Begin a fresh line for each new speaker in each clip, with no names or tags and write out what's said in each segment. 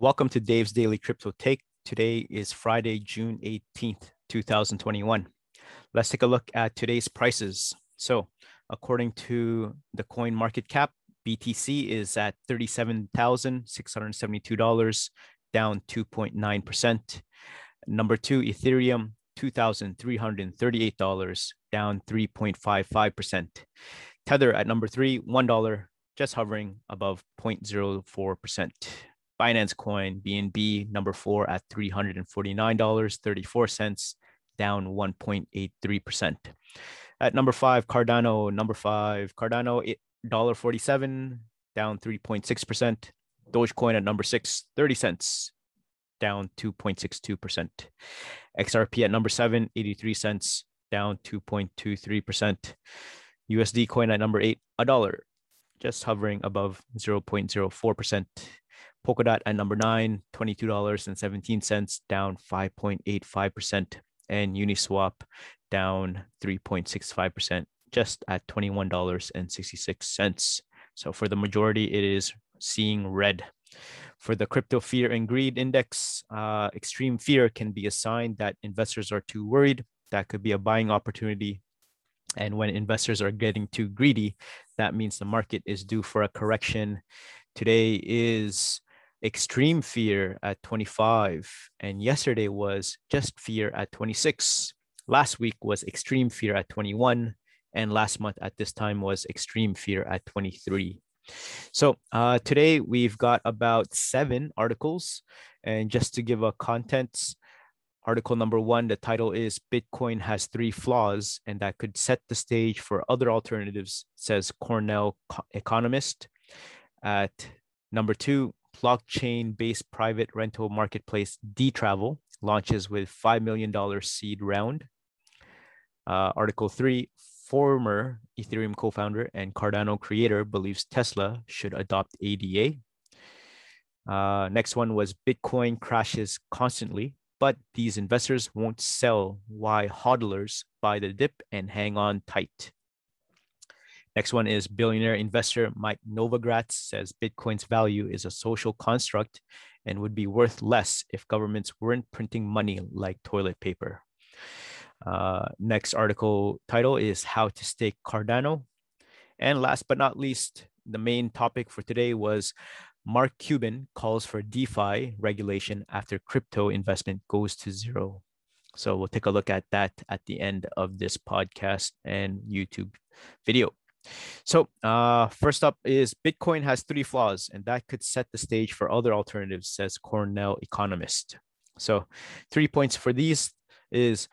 Welcome to Dave's Daily Crypto Take. Today is Friday, June 18th, 2021. Let's take a look at today's prices. So, according to the coin market cap, BTC is at $37,672, down 2.9%. Number two, Ethereum, $2,338, down 3.55%. Tether at number three, $1, just hovering above 0.04%. Binance Coin, BNB, number four at $349.34, down 1.83%. At number five, Cardano, number five, Cardano, $1.47, down 3.6%. Dogecoin at number six, 30 cents, down 2.62%. XRP at number seven, 83 cents, down 2.23%. USD coin at number eight, a dollar, just hovering above 0.04%. Polkadot at number nine, $22.17, down 5.85%. And Uniswap down 3.65%, just at $21.66. So for the majority, it is seeing red. For the crypto fear and greed index, uh, extreme fear can be a sign that investors are too worried. That could be a buying opportunity. And when investors are getting too greedy, that means the market is due for a correction. Today is extreme fear at 25 and yesterday was just fear at 26 last week was extreme fear at 21 and last month at this time was extreme fear at 23 so uh, today we've got about seven articles and just to give a contents article number one the title is bitcoin has three flaws and that could set the stage for other alternatives says cornell economist. At number two blockchain based private rental marketplace dTravel launches with $5 million seed round. Uh, Article 3 former Ethereum co founder and Cardano creator believes Tesla should adopt ADA. Uh, next one was Bitcoin crashes constantly, but these investors won't sell. Why hodlers buy the dip and hang on tight. Next one is billionaire investor Mike Novogratz says Bitcoin's value is a social construct and would be worth less if governments weren't printing money like toilet paper. Uh, next article title is How to Stake Cardano. And last but not least, the main topic for today was Mark Cuban calls for DeFi regulation after crypto investment goes to zero. So we'll take a look at that at the end of this podcast and YouTube video. So, uh, first up is Bitcoin has three flaws, and that could set the stage for other alternatives, says Cornell economist. So, three points for these is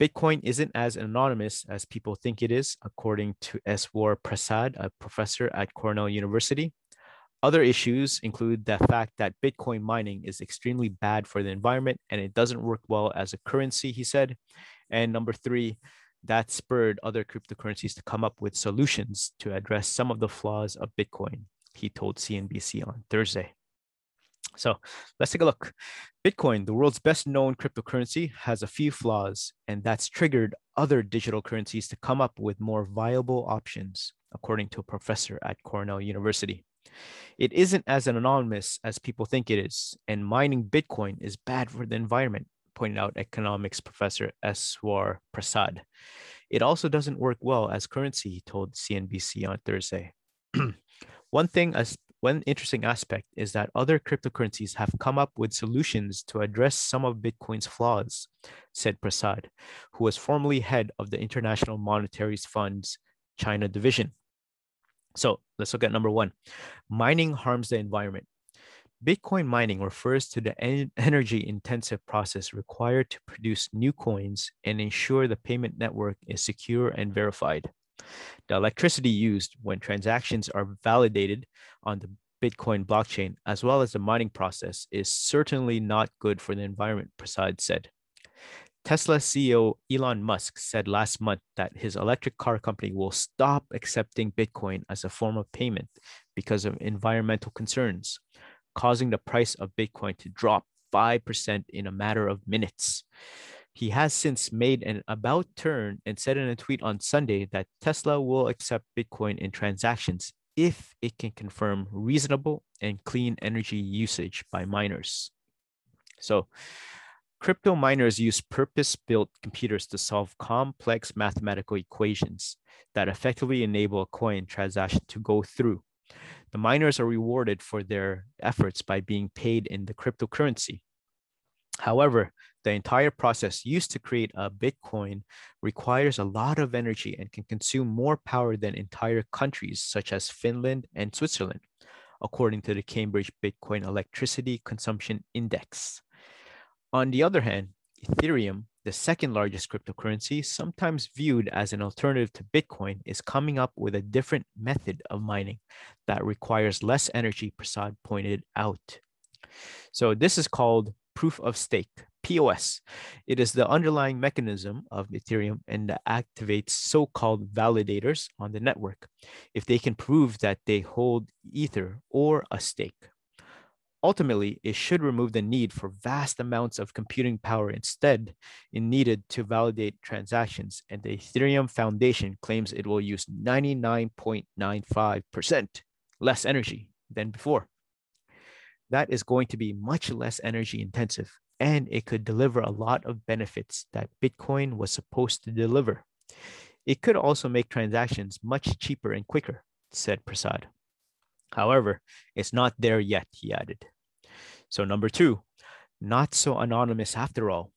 Bitcoin isn't as anonymous as people think it is, according to Eswar Prasad, a professor at Cornell University. Other issues include the fact that Bitcoin mining is extremely bad for the environment and it doesn't work well as a currency, he said. And number three, that spurred other cryptocurrencies to come up with solutions to address some of the flaws of Bitcoin, he told CNBC on Thursday. So let's take a look. Bitcoin, the world's best known cryptocurrency, has a few flaws, and that's triggered other digital currencies to come up with more viable options, according to a professor at Cornell University. It isn't as anonymous as people think it is, and mining Bitcoin is bad for the environment pointed out economics professor Eswar Prasad. It also doesn't work well as currency, he told CNBC on Thursday. one thing, as one interesting aspect is that other cryptocurrencies have come up with solutions to address some of Bitcoin's flaws, said Prasad, who was formerly head of the International Monetary Fund's China division. So let's look at number one mining harms the environment. Bitcoin mining refers to the en- energy intensive process required to produce new coins and ensure the payment network is secure and verified. The electricity used when transactions are validated on the Bitcoin blockchain, as well as the mining process, is certainly not good for the environment, Prasad said. Tesla CEO Elon Musk said last month that his electric car company will stop accepting Bitcoin as a form of payment because of environmental concerns causing the price of Bitcoin to drop 5% in a matter of minutes. He has since made an about turn and said in a tweet on Sunday that Tesla will accept Bitcoin in transactions if it can confirm reasonable and clean energy usage by miners. So, crypto miners use purpose built computers to solve complex mathematical equations that effectively enable a coin transaction to go through. The miners are rewarded for their efforts by being paid in the cryptocurrency. However, the entire process used to create a Bitcoin requires a lot of energy and can consume more power than entire countries such as Finland and Switzerland, according to the Cambridge Bitcoin Electricity Consumption Index. On the other hand, Ethereum, the second largest cryptocurrency, sometimes viewed as an alternative to Bitcoin, is coming up with a different method of mining that requires less energy, Prasad pointed out. So, this is called proof of stake, POS. It is the underlying mechanism of Ethereum and that activates so called validators on the network if they can prove that they hold Ether or a stake. Ultimately, it should remove the need for vast amounts of computing power instead in needed to validate transactions, and the Ethereum Foundation claims it will use 99.95% less energy than before that is going to be much less energy intensive and it could deliver a lot of benefits that Bitcoin was supposed to deliver. It could also make transactions much cheaper and quicker, said Prasad. However, it's not there yet, he added. So, number two, not so anonymous after all.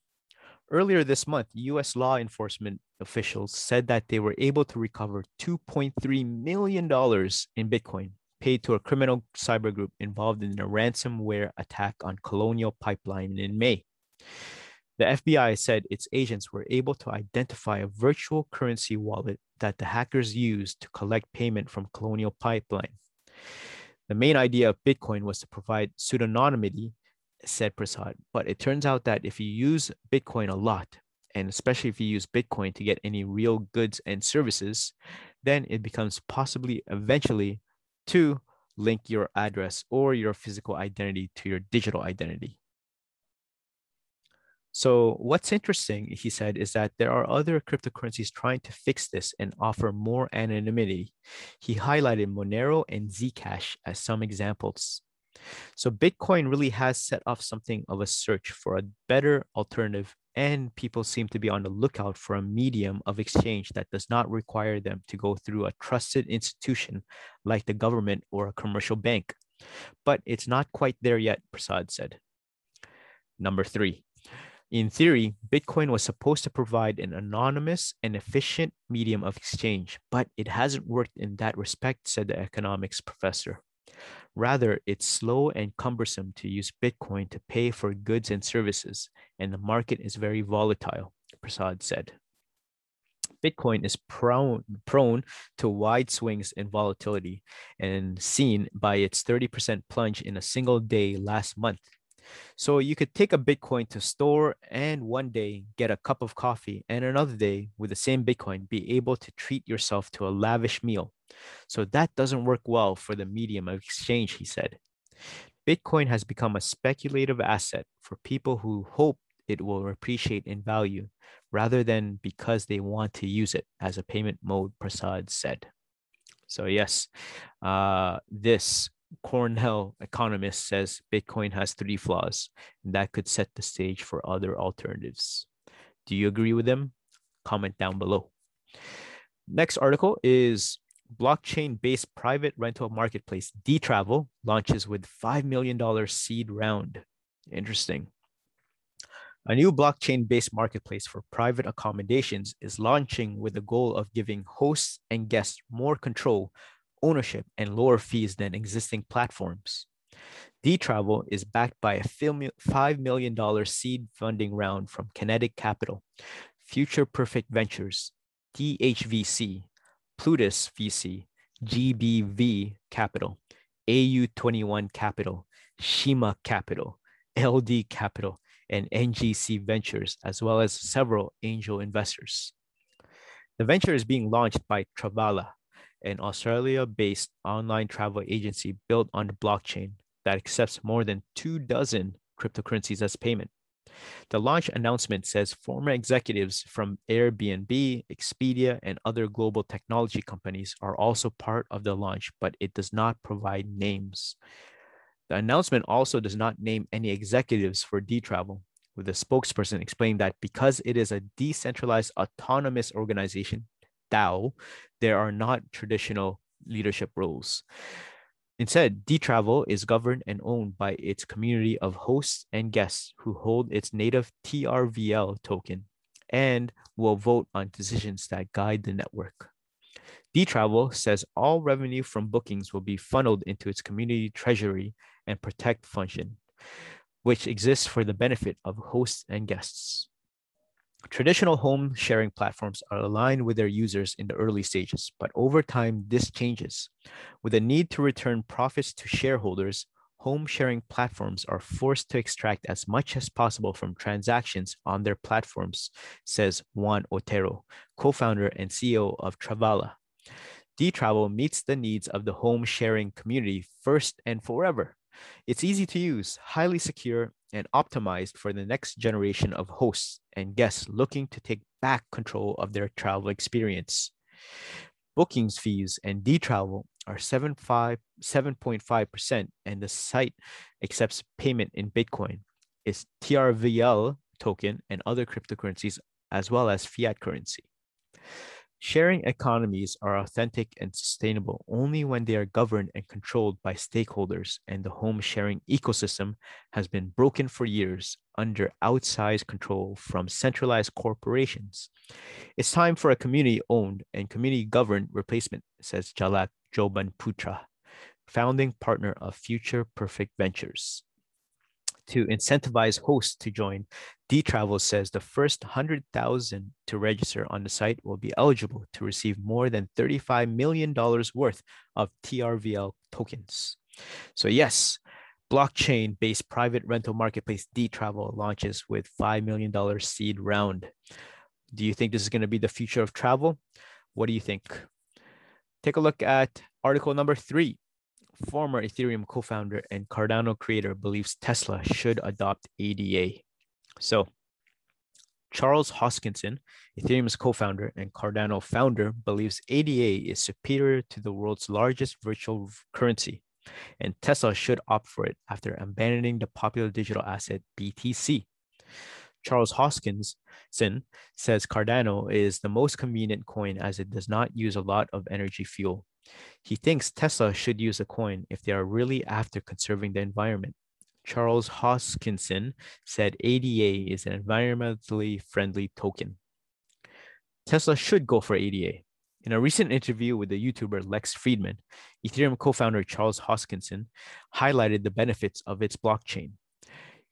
Earlier this month, US law enforcement officials said that they were able to recover $2.3 million in Bitcoin paid to a criminal cyber group involved in a ransomware attack on Colonial Pipeline in May. The FBI said its agents were able to identify a virtual currency wallet that the hackers used to collect payment from Colonial Pipeline. The main idea of Bitcoin was to provide pseudonymity, said Prasad, but it turns out that if you use Bitcoin a lot, and especially if you use Bitcoin to get any real goods and services, then it becomes possibly eventually to link your address or your physical identity to your digital identity. So, what's interesting, he said, is that there are other cryptocurrencies trying to fix this and offer more anonymity. He highlighted Monero and Zcash as some examples. So, Bitcoin really has set off something of a search for a better alternative and people seem to be on the lookout for a medium of exchange that does not require them to go through a trusted institution like the government or a commercial bank. But it's not quite there yet, Prasad said. Number three, in theory, Bitcoin was supposed to provide an anonymous and efficient medium of exchange, but it hasn't worked in that respect, said the economics professor. Rather, it's slow and cumbersome to use Bitcoin to pay for goods and services, and the market is very volatile, Prasad said. Bitcoin is prone, prone to wide swings in volatility and seen by its 30% plunge in a single day last month. So you could take a Bitcoin to store and one day get a cup of coffee, and another day with the same Bitcoin be able to treat yourself to a lavish meal. So that doesn't work well for the medium of exchange, he said. Bitcoin has become a speculative asset for people who hope it will appreciate in value rather than because they want to use it as a payment mode, Prasad said. So, yes, uh, this Cornell economist says Bitcoin has three flaws, and that could set the stage for other alternatives. Do you agree with them? Comment down below. Next article is blockchain based private rental marketplace DTravel launches with $5 million seed round. Interesting. A new blockchain based marketplace for private accommodations is launching with the goal of giving hosts and guests more control, ownership, and lower fees than existing platforms. DTravel is backed by a $5 million seed funding round from Kenetic Capital, Future Perfect Ventures, DHVC, Plutus VC, GBV Capital, AU21 Capital, Shima Capital, LD Capital, and NGC Ventures, as well as several angel investors. The venture is being launched by Travala, an Australia based online travel agency built on the blockchain that accepts more than two dozen cryptocurrencies as payment. The launch announcement says former executives from Airbnb, Expedia, and other global technology companies are also part of the launch, but it does not provide names. The announcement also does not name any executives for D-Travel, with a spokesperson explaining that because it is a decentralized autonomous organization, DAO, there are not traditional leadership roles. Instead, D-Travel is governed and owned by its community of hosts and guests who hold its native TRVL token and will vote on decisions that guide the network. D-Travel says all revenue from bookings will be funneled into its community treasury and protect function, which exists for the benefit of hosts and guests. Traditional home sharing platforms are aligned with their users in the early stages, but over time, this changes. With a need to return profits to shareholders, home sharing platforms are forced to extract as much as possible from transactions on their platforms, says Juan Otero, co founder and CEO of Travala. D-Travel meets the needs of the home sharing community first and forever. It's easy to use, highly secure, and optimized for the next generation of hosts and guests looking to take back control of their travel experience. Bookings fees and D-Travel are 7.5% and the site accepts payment in Bitcoin, its TRVL token, and other cryptocurrencies, as well as fiat currency. Sharing economies are authentic and sustainable only when they are governed and controlled by stakeholders, and the home sharing ecosystem has been broken for years under outsized control from centralized corporations. It's time for a community owned and community governed replacement, says Jalak Jobanputra, founding partner of Future Perfect Ventures to incentivize hosts to join, D-Travel says the first 100,000 to register on the site will be eligible to receive more than $35 million worth of TRVL tokens. So yes, blockchain-based private rental marketplace D-Travel launches with $5 million seed round. Do you think this is going to be the future of travel? What do you think? Take a look at article number three former Ethereum co founder and Cardano creator, believes Tesla should adopt ADA. So, Charles Hoskinson, Ethereum's co founder and Cardano founder, believes ADA is superior to the world's largest virtual currency, and Tesla should opt for it after abandoning the popular digital asset BTC. Charles Hoskinson says Cardano is the most convenient coin as it does not use a lot of energy fuel. He thinks Tesla should use a coin if they are really after conserving the environment. Charles Hoskinson said ADA is an environmentally friendly token. Tesla should go for ADA. In a recent interview with the YouTuber Lex Fridman, Ethereum co founder Charles Hoskinson highlighted the benefits of its blockchain.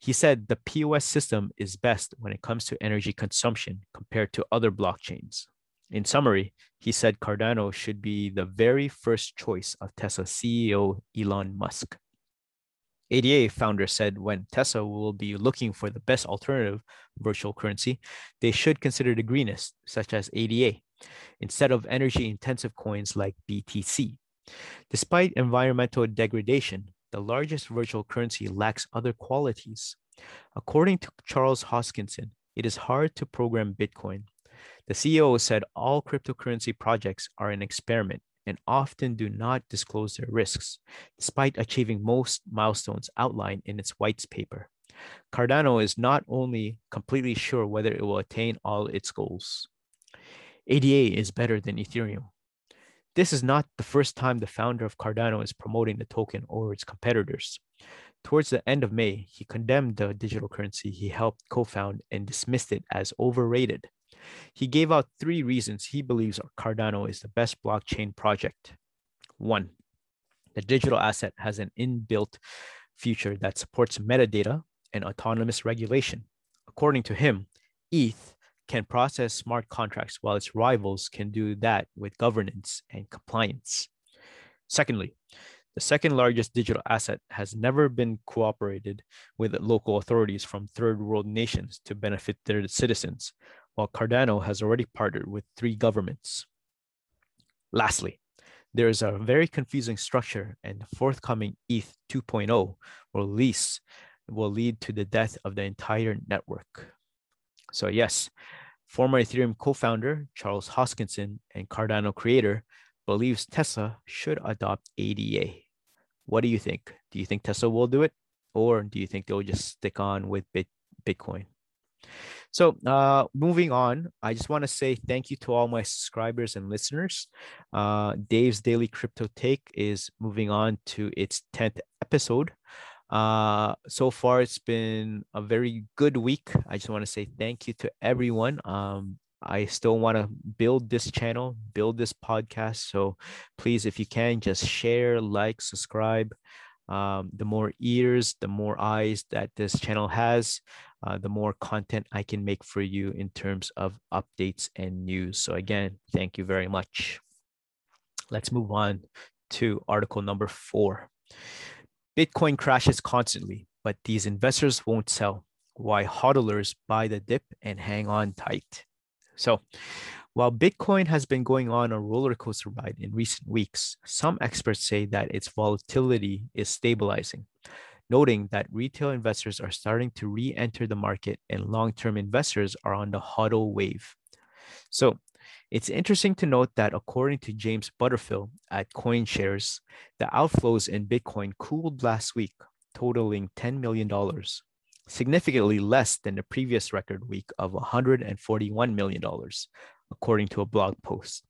He said the POS system is best when it comes to energy consumption compared to other blockchains. In summary, he said Cardano should be the very first choice of Tesla CEO Elon Musk. ADA founder said when Tesla will be looking for the best alternative virtual currency, they should consider the greenest, such as ADA, instead of energy intensive coins like BTC. Despite environmental degradation, the largest virtual currency lacks other qualities. According to Charles Hoskinson, it is hard to program Bitcoin the CEO said all cryptocurrency projects are an experiment and often do not disclose their risks, despite achieving most milestones outlined in its white paper. Cardano is not only completely sure whether it will attain all its goals. ADA is better than Ethereum. This is not the first time the founder of Cardano is promoting the token over its competitors. Towards the end of May, he condemned the digital currency he helped co found and dismissed it as overrated. He gave out three reasons he believes Cardano is the best blockchain project. One, the digital asset has an inbuilt feature that supports metadata and autonomous regulation. According to him, ETH can process smart contracts while its rivals can do that with governance and compliance. Secondly, the second largest digital asset has never been cooperated with local authorities from third world nations to benefit their citizens, while Cardano has already partnered with three governments. Lastly, there is a very confusing structure, and the forthcoming ETH 2.0 release will lead to the death of the entire network. So, yes, former Ethereum co founder Charles Hoskinson and Cardano creator believes Tesla should adopt ADA. What do you think? Do you think Tesla will do it? Or do you think they'll just stick on with Bitcoin? So, uh, moving on, I just want to say thank you to all my subscribers and listeners. Uh, Dave's Daily Crypto Take is moving on to its 10th episode. Uh, so far, it's been a very good week. I just want to say thank you to everyone. Um, I still want to build this channel, build this podcast. So please, if you can, just share, like, subscribe. Um, the more ears, the more eyes that this channel has, uh, the more content I can make for you in terms of updates and news. So, again, thank you very much. Let's move on to article number four. Bitcoin crashes constantly, but these investors won't sell. Why hodlers buy the dip and hang on tight. So, while Bitcoin has been going on a roller coaster ride in recent weeks, some experts say that its volatility is stabilizing, noting that retail investors are starting to re enter the market and long term investors are on the HODL wave. So, it's interesting to note that according to James Butterfield at CoinShares, the outflows in Bitcoin cooled last week, totaling $10 million, significantly less than the previous record week of $141 million, according to a blog post.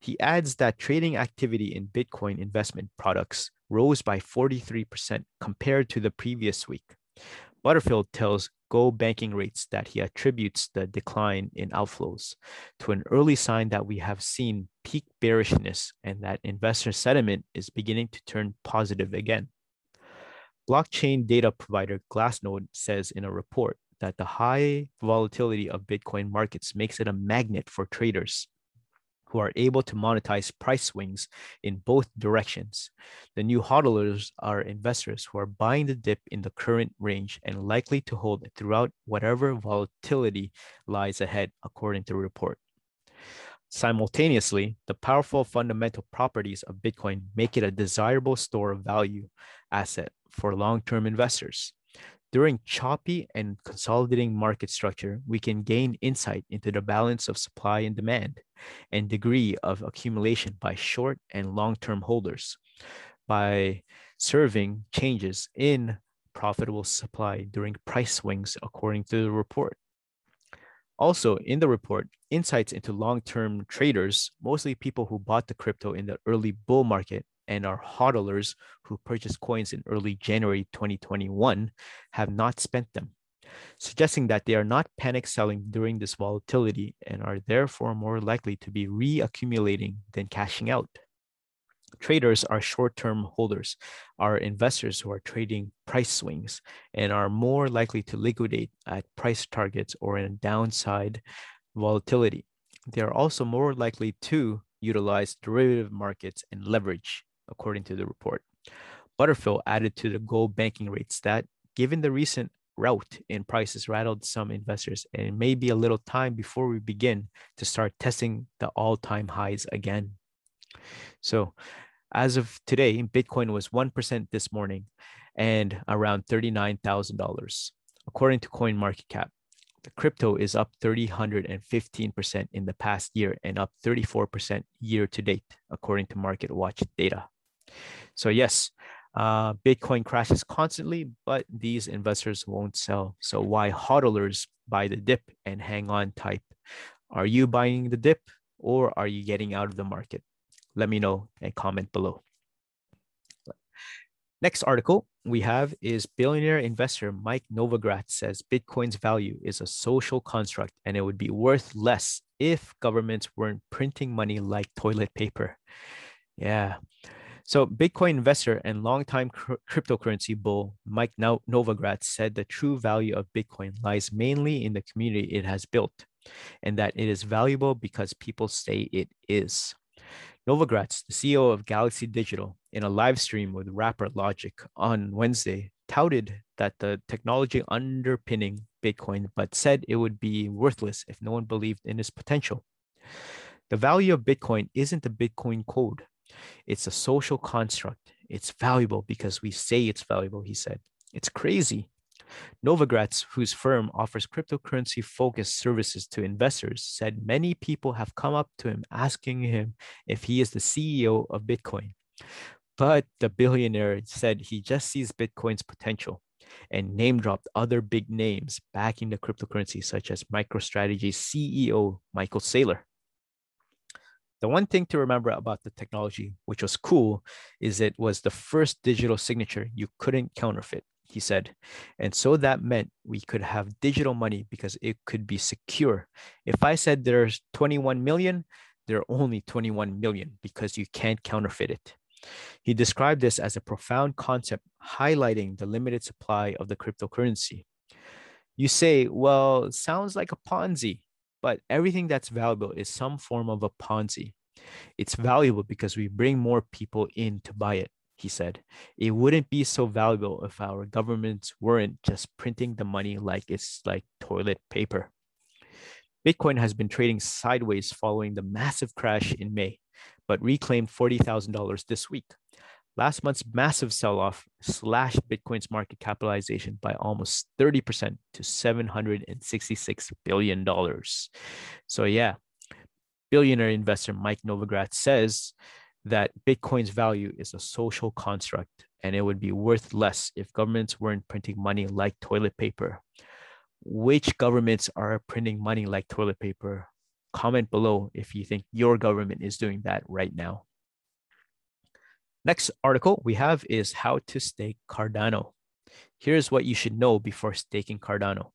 He adds that trading activity in Bitcoin investment products rose by 43% compared to the previous week. Butterfield tells GOBankingRates that he attributes the decline in outflows to an early sign that we have seen peak bearishness and that investor sentiment is beginning to turn positive again. Blockchain data provider Glassnode says in a report that the high volatility of Bitcoin markets makes it a magnet for traders who are able to monetize price swings in both directions. The new hodlers are investors who are buying the dip in the current range and likely to hold it throughout whatever volatility lies ahead, according to the report. Simultaneously, the powerful fundamental properties of Bitcoin make it a desirable store of value asset for long term investors. During choppy and consolidating market structure, we can gain insight into the balance of supply and demand and degree of accumulation by short and long-term holders by serving changes in profitable supply during price swings according to the report. Also, in the report, insights into long term traders, mostly people who bought the crypto in the early bull market, and our hodlers who purchased coins in early January 2021 have not spent them, suggesting that they are not panic selling during this volatility and are therefore more likely to be reaccumulating than cashing out. Traders are short term holders, are investors who are trading price swings and are more likely to liquidate at price targets or in downside volatility. They are also more likely to utilize derivative markets and leverage according to the report. Butterfield added to the GOBankingRates that, given the recent rout in prices rattled some investors, and it may be a little time before we begin to start testing the all-time highs again. So, as of today, Bitcoin was 1% this morning and around $39,000. According to CoinMarketCap, the crypto is up 315% in the past year and up 34% year to date, according to MarketWatch data. So yes, uh, Bitcoin crashes constantly, but these investors won't sell. So why hodlers buy the dip and hang on type? Are you buying the dip or are you getting out of the market? Let me know and comment below. Next article we have is billionaire investor Mike Novogratz says Bitcoin's value is a social construct and it would be worth less if governments weren't printing money like toilet paper. Yeah. So, Bitcoin investor and longtime cr- cryptocurrency bull Mike no- Novogratz said the true value of Bitcoin lies mainly in the community it has built, and that it is valuable because people say it is. Novogratz, the CEO of Galaxy Digital, in a live stream with rapper Logic on Wednesday, touted that the technology underpinning Bitcoin, but said it would be worthless if no one believed in its potential. The value of Bitcoin isn't the Bitcoin code, it's a social construct. It's valuable because we say it's valuable, he said. It's crazy. Novogratz, whose firm offers cryptocurrency focused services to investors, said many people have come up to him asking him if he is the CEO of Bitcoin. But the billionaire said he just sees Bitcoin's potential and name dropped other big names backing the cryptocurrency, such as MicroStrategy's CEO, Michael Saylor. The one thing to remember about the technology, which was cool, is it was the first digital signature you couldn't counterfeit, he said. And so that meant we could have digital money because it could be secure. If I said there's 21 million, there are only 21 million because you can't counterfeit it. He described this as a profound concept highlighting the limited supply of the cryptocurrency. You say, well, sounds like a Ponzi, but everything that's valuable is some form of a Ponzi. It's valuable because we bring more people in to buy it, he said. It wouldn't be so valuable if our governments weren't just printing the money like it's like toilet paper. Bitcoin has been trading sideways following the massive crash in May but reclaimed $40,000 this week. Last month's massive sell off slashed Bitcoin's market capitalization by almost 30% to $766 billion. So, yeah, billionaire investor Mike Novogratz says that Bitcoin's value is a social construct and it would be worth less if governments weren't printing money like toilet paper. Which governments are printing money like toilet paper? Comment below if you think your government is doing that right now. Next article we have is how to stake Cardano. Here's what you should know before staking Cardano.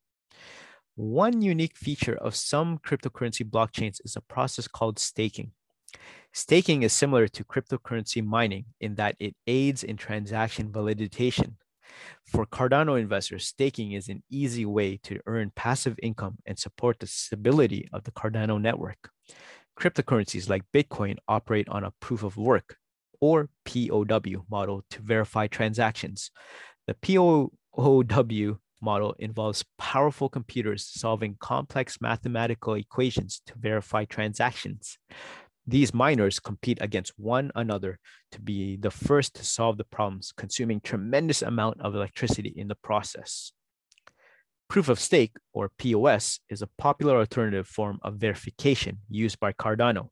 One unique feature of some cryptocurrency blockchains is a process called staking. Staking is similar to cryptocurrency mining in that it aids in transaction validation, for Cardano investors, staking is an easy way to earn passive income and support the stability of the Cardano network. Cryptocurrencies like Bitcoin operate on a proof of work or POW model to verify transactions. The POW model involves powerful computers solving complex mathematical equations to verify transactions. These miners compete against one another to be the first to solve the problems, consuming tremendous amount of electricity in the process. Proof of stake, or POS, is a popular alternative form of verification used by Cardano.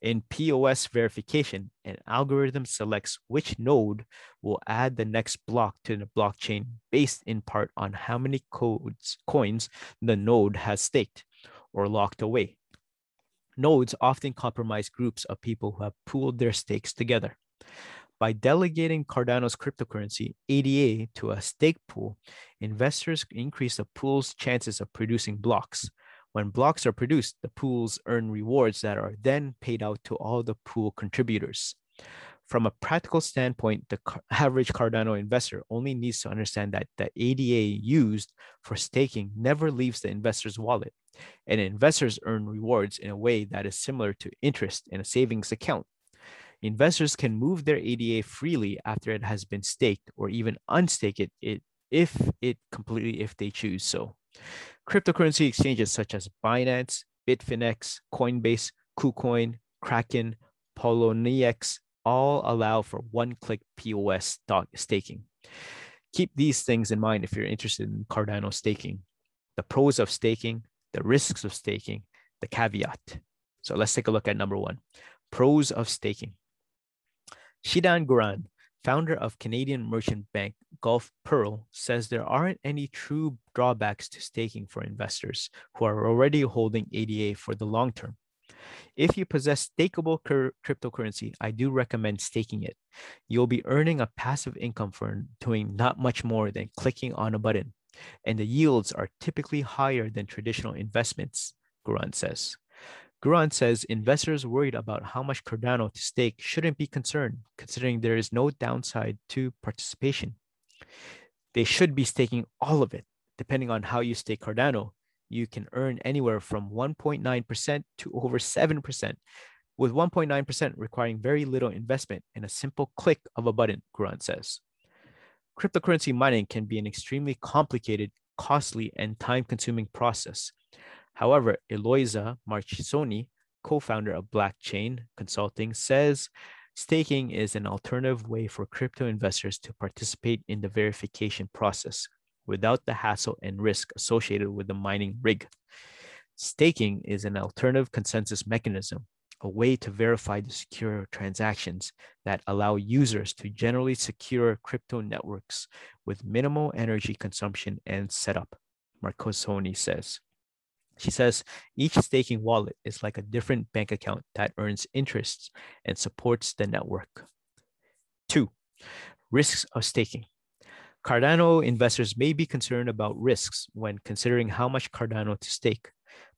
In POS verification, an algorithm selects which node will add the next block to the blockchain based in part on how many codes, coins the node has staked or locked away nodes often compromise groups of people who have pooled their stakes together. By delegating Cardano's cryptocurrency, ADA, to a stake pool, investors increase the pool's chances of producing blocks. When blocks are produced, the pools earn rewards that are then paid out to all the pool contributors. From a practical standpoint, the average Cardano investor only needs to understand that the ADA used for staking never leaves the investor's wallet, and investors earn rewards in a way that is similar to interest in a savings account. Investors can move their ADA freely after it has been staked or even unstake it, if it completely if they choose so. Cryptocurrency exchanges such as Binance, Bitfinex, Coinbase, KuCoin, Kraken, Poloniex, all allow for one-click POS staking. Keep these things in mind if you're interested in Cardano staking. The pros of staking, the risks of staking, the caveat. So let's take a look at number one, pros of staking. Shidan Guran, founder of Canadian merchant bank Gulf Pearl, says there aren't any true drawbacks to staking for investors who are already holding ADA for the long term. If you possess stakeable cryptocurrency, I do recommend staking it. You'll be earning a passive income for doing not much more than clicking on a button, and the yields are typically higher than traditional investments, Guran says. Guran says investors worried about how much Cardano to stake shouldn't be concerned, considering there is no downside to participation. They should be staking all of it, depending on how you stake Cardano, you can earn anywhere from 1.9% to over 7%, with 1.9% requiring very little investment and a simple click of a button, Guran says. Cryptocurrency mining can be an extremely complicated, costly, and time consuming process. However, Eloisa Marchesoni, co founder of Blockchain Consulting, says staking is an alternative way for crypto investors to participate in the verification process. without the hassle and risk associated with the mining rig. Staking is an alternative consensus mechanism, a way to verify the secure transactions that allow users to generally secure crypto networks with minimal energy consumption and setup, Marchesoni says. She says each staking wallet is like a different bank account that earns interests and supports the network. Two, risks of staking. Cardano investors may be concerned about risks when considering how much Cardano to stake,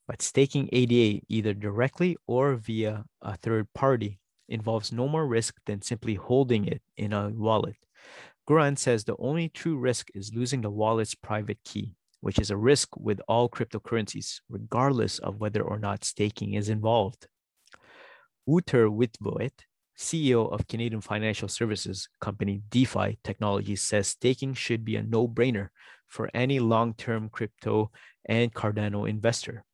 but staking ADA either directly or via a third party involves no more risk than simply holding it in a wallet. Guran says the only true risk is losing the wallet's private key which is a risk with all cryptocurrencies, regardless of whether or not staking is involved. Wouter Witvoet, CEO of Canadian financial services company DeFi Technologies, says staking should be a no brainer for any long term crypto and Cardano investor.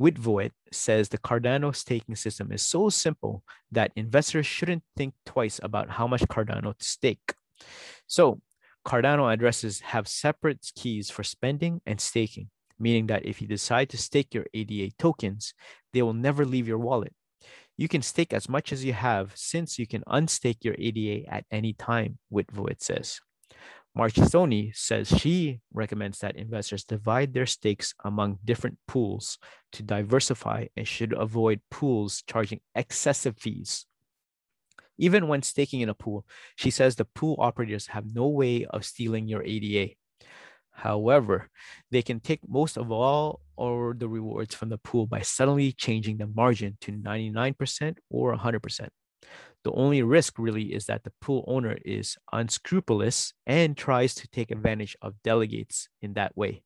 Witvoet says the Cardano staking system is so simple that investors shouldn't think twice about how much Cardano to stake. So, Cardano addresses have separate keys for spending and staking, meaning that if you decide to stake your ADA tokens, they will never leave your wallet. You can stake as much as you have since you can unstake your ADA at any time, Witvoet says. Marchesoni says she recommends that investors divide their stakes among different pools to diversify and should avoid pools charging excessive fees. Even when staking in a pool, she says the pool operators have no way of stealing your ADA. However, they can take most of all or the rewards from the pool by suddenly changing the margin to 99% or 100%. The only risk really is that the pool owner is unscrupulous and tries to take advantage of delegates in that way.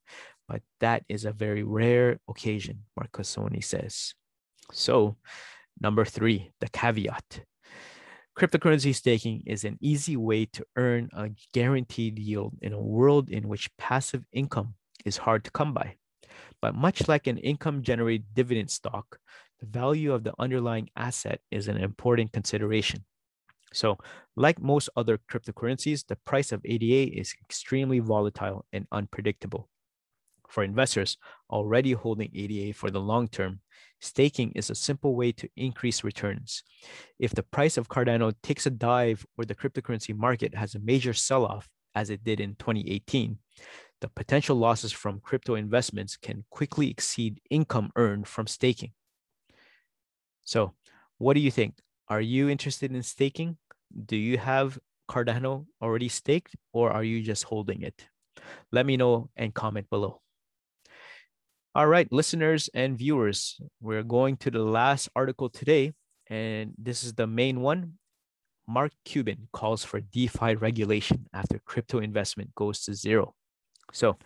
But that is a very rare occasion, Marchesoni says. So, number three, the caveat. Cryptocurrency staking is an easy way to earn a guaranteed yield in a world in which passive income is hard to come by. But much like an income generated dividend stock, the value of the underlying asset is an important consideration. So, like most other cryptocurrencies, the price of ADA is extremely volatile and unpredictable. For investors already holding ADA for the long term, staking is a simple way to increase returns. If the price of Cardano takes a dive or the cryptocurrency market has a major sell off, as it did in 2018, the potential losses from crypto investments can quickly exceed income earned from staking. So, what do you think? Are you interested in staking? Do you have Cardano already staked, or are you just holding it? Let me know and comment below. All right, listeners and viewers, we're going to the last article today, and this is the main one. Mark Cuban calls for DeFi regulation after crypto investment goes to zero. So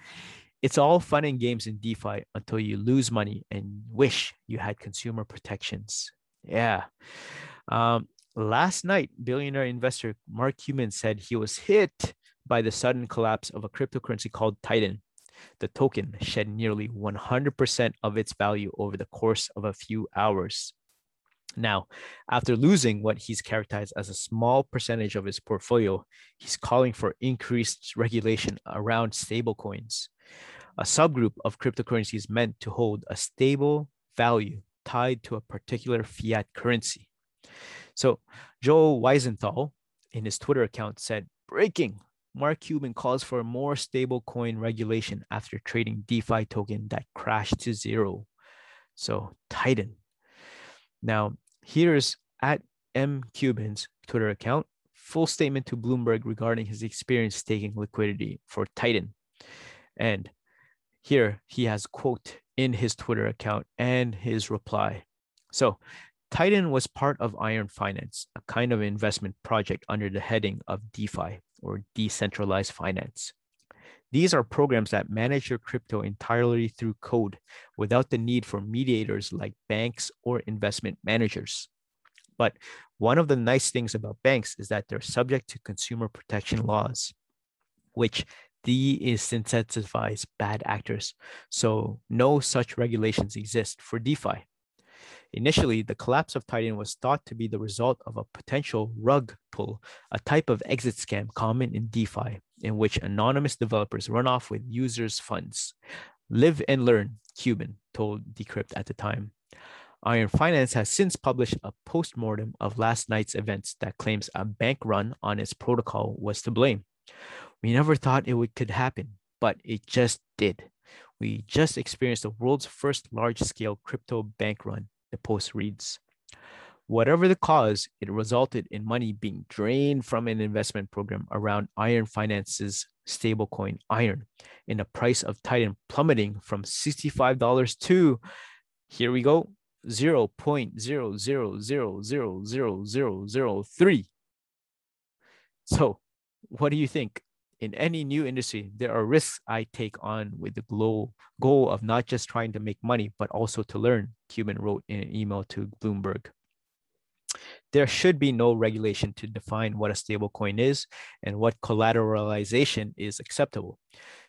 it's all fun and games in DeFi until you lose money and wish you had consumer protections. Yeah. Um, last night, billionaire investor Mark Cuban said he was hit by the sudden collapse of a cryptocurrency called Titan the token shed nearly 100% of its value over the course of a few hours. Now, after losing what he's characterized as a small percentage of his portfolio, he's calling for increased regulation around stablecoins, a subgroup of cryptocurrencies meant to hold a stable value tied to a particular fiat currency. So, Joe Weisenthal in his Twitter account said, Breaking Mark Cuban calls for more stable coin regulation after trading DeFi token that crashed to zero. So Titan. Now, here's at M Cuban's Twitter account, full statement to Bloomberg regarding his experience taking liquidity for Titan. And here he has quote in his Twitter account and his reply. So Titan was part of Iron Finance, a kind of investment project under the heading of DeFi or decentralized finance. These are programs that manage your crypto entirely through code without the need for mediators like banks or investment managers. But one of the nice things about banks is that they're subject to consumer protection laws, which de-incentivize bad actors. So no such regulations exist for DeFi. Initially, the collapse of Titan was thought to be the result of a potential rug pull, a type of exit scam common in DeFi, in which anonymous developers run off with users' funds. Live and learn, Cuban told Decrypt at the time. Iron Finance has since published a post-mortem of last night's events that claims a bank run on its protocol was to blame. We never thought it would, could happen, but it just did. We just experienced the world's first large-scale crypto bank run, the post reads. Whatever the cause, it resulted in money being drained from an investment program around Iron Finance's stablecoin Iron, and the price of Titan plummeting from $65 to, here we go, 0.000000003. So, what do you think? In any new industry, there are risks I take on with the goal, goal of not just trying to make money, but also to learn, Cuban wrote in an email to Bloomberg. There should be no regulation to define what a stablecoin is and what collateralization is acceptable.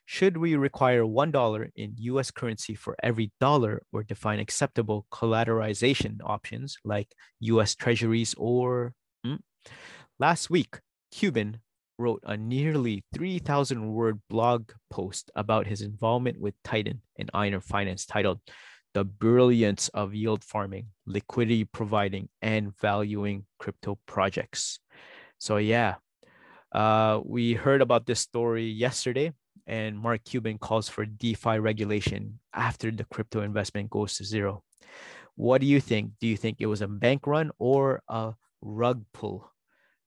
Should we require $1 in US currency for every dollar or define acceptable collateralization options like US treasuries or? Hmm? Last week, Cuban wrote a nearly 3,000 word blog post about his involvement with Titan and Iron Finance titled The Brilliance of Yield Farming, Liquidity Providing, and Valuing Crypto Projects. So, yeah, uh, we heard about this story yesterday and Mark Cuban calls for DeFi regulation after the crypto investment goes to zero. What do you think? Do you think it was a bank run or a rug pull?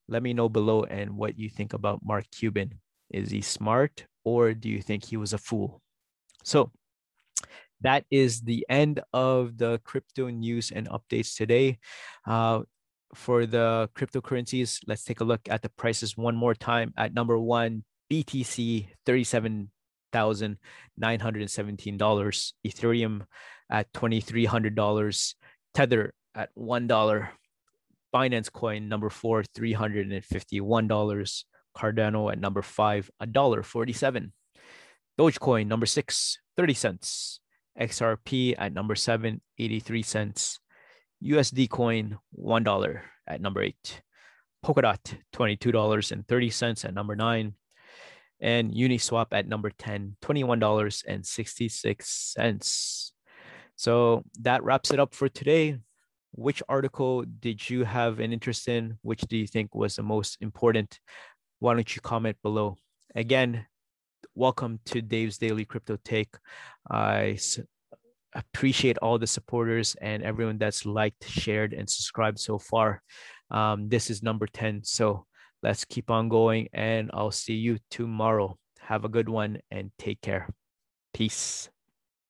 Let me know below and what you think about Mark Cuban. Is he smart or do you think he was a fool? So that is the end of the crypto news and updates today. Uh, for the cryptocurrencies, let's take a look at the prices one more time. At number one, BTC $37,917, Ethereum at $2,300, Tether at $1, Binance Coin number four, $351, Cardano at number five, $1.47, Dogecoin number six, 30 cents, XRP at number seven, 83 cents, USD coin $1 at number eight, Polkadot $22.30 at number nine, and Uniswap at number 10, $21.66. So that wraps it up for today. Which article did you have an interest in? Which do you think was the most important? Why don't you comment below? Again, welcome to Dave's Daily Crypto Take. I appreciate all the supporters and everyone that's liked, shared, and subscribed so far. Um, this is number 10. So Let's keep on going, and I'll see you tomorrow. Have a good one and take care. Peace.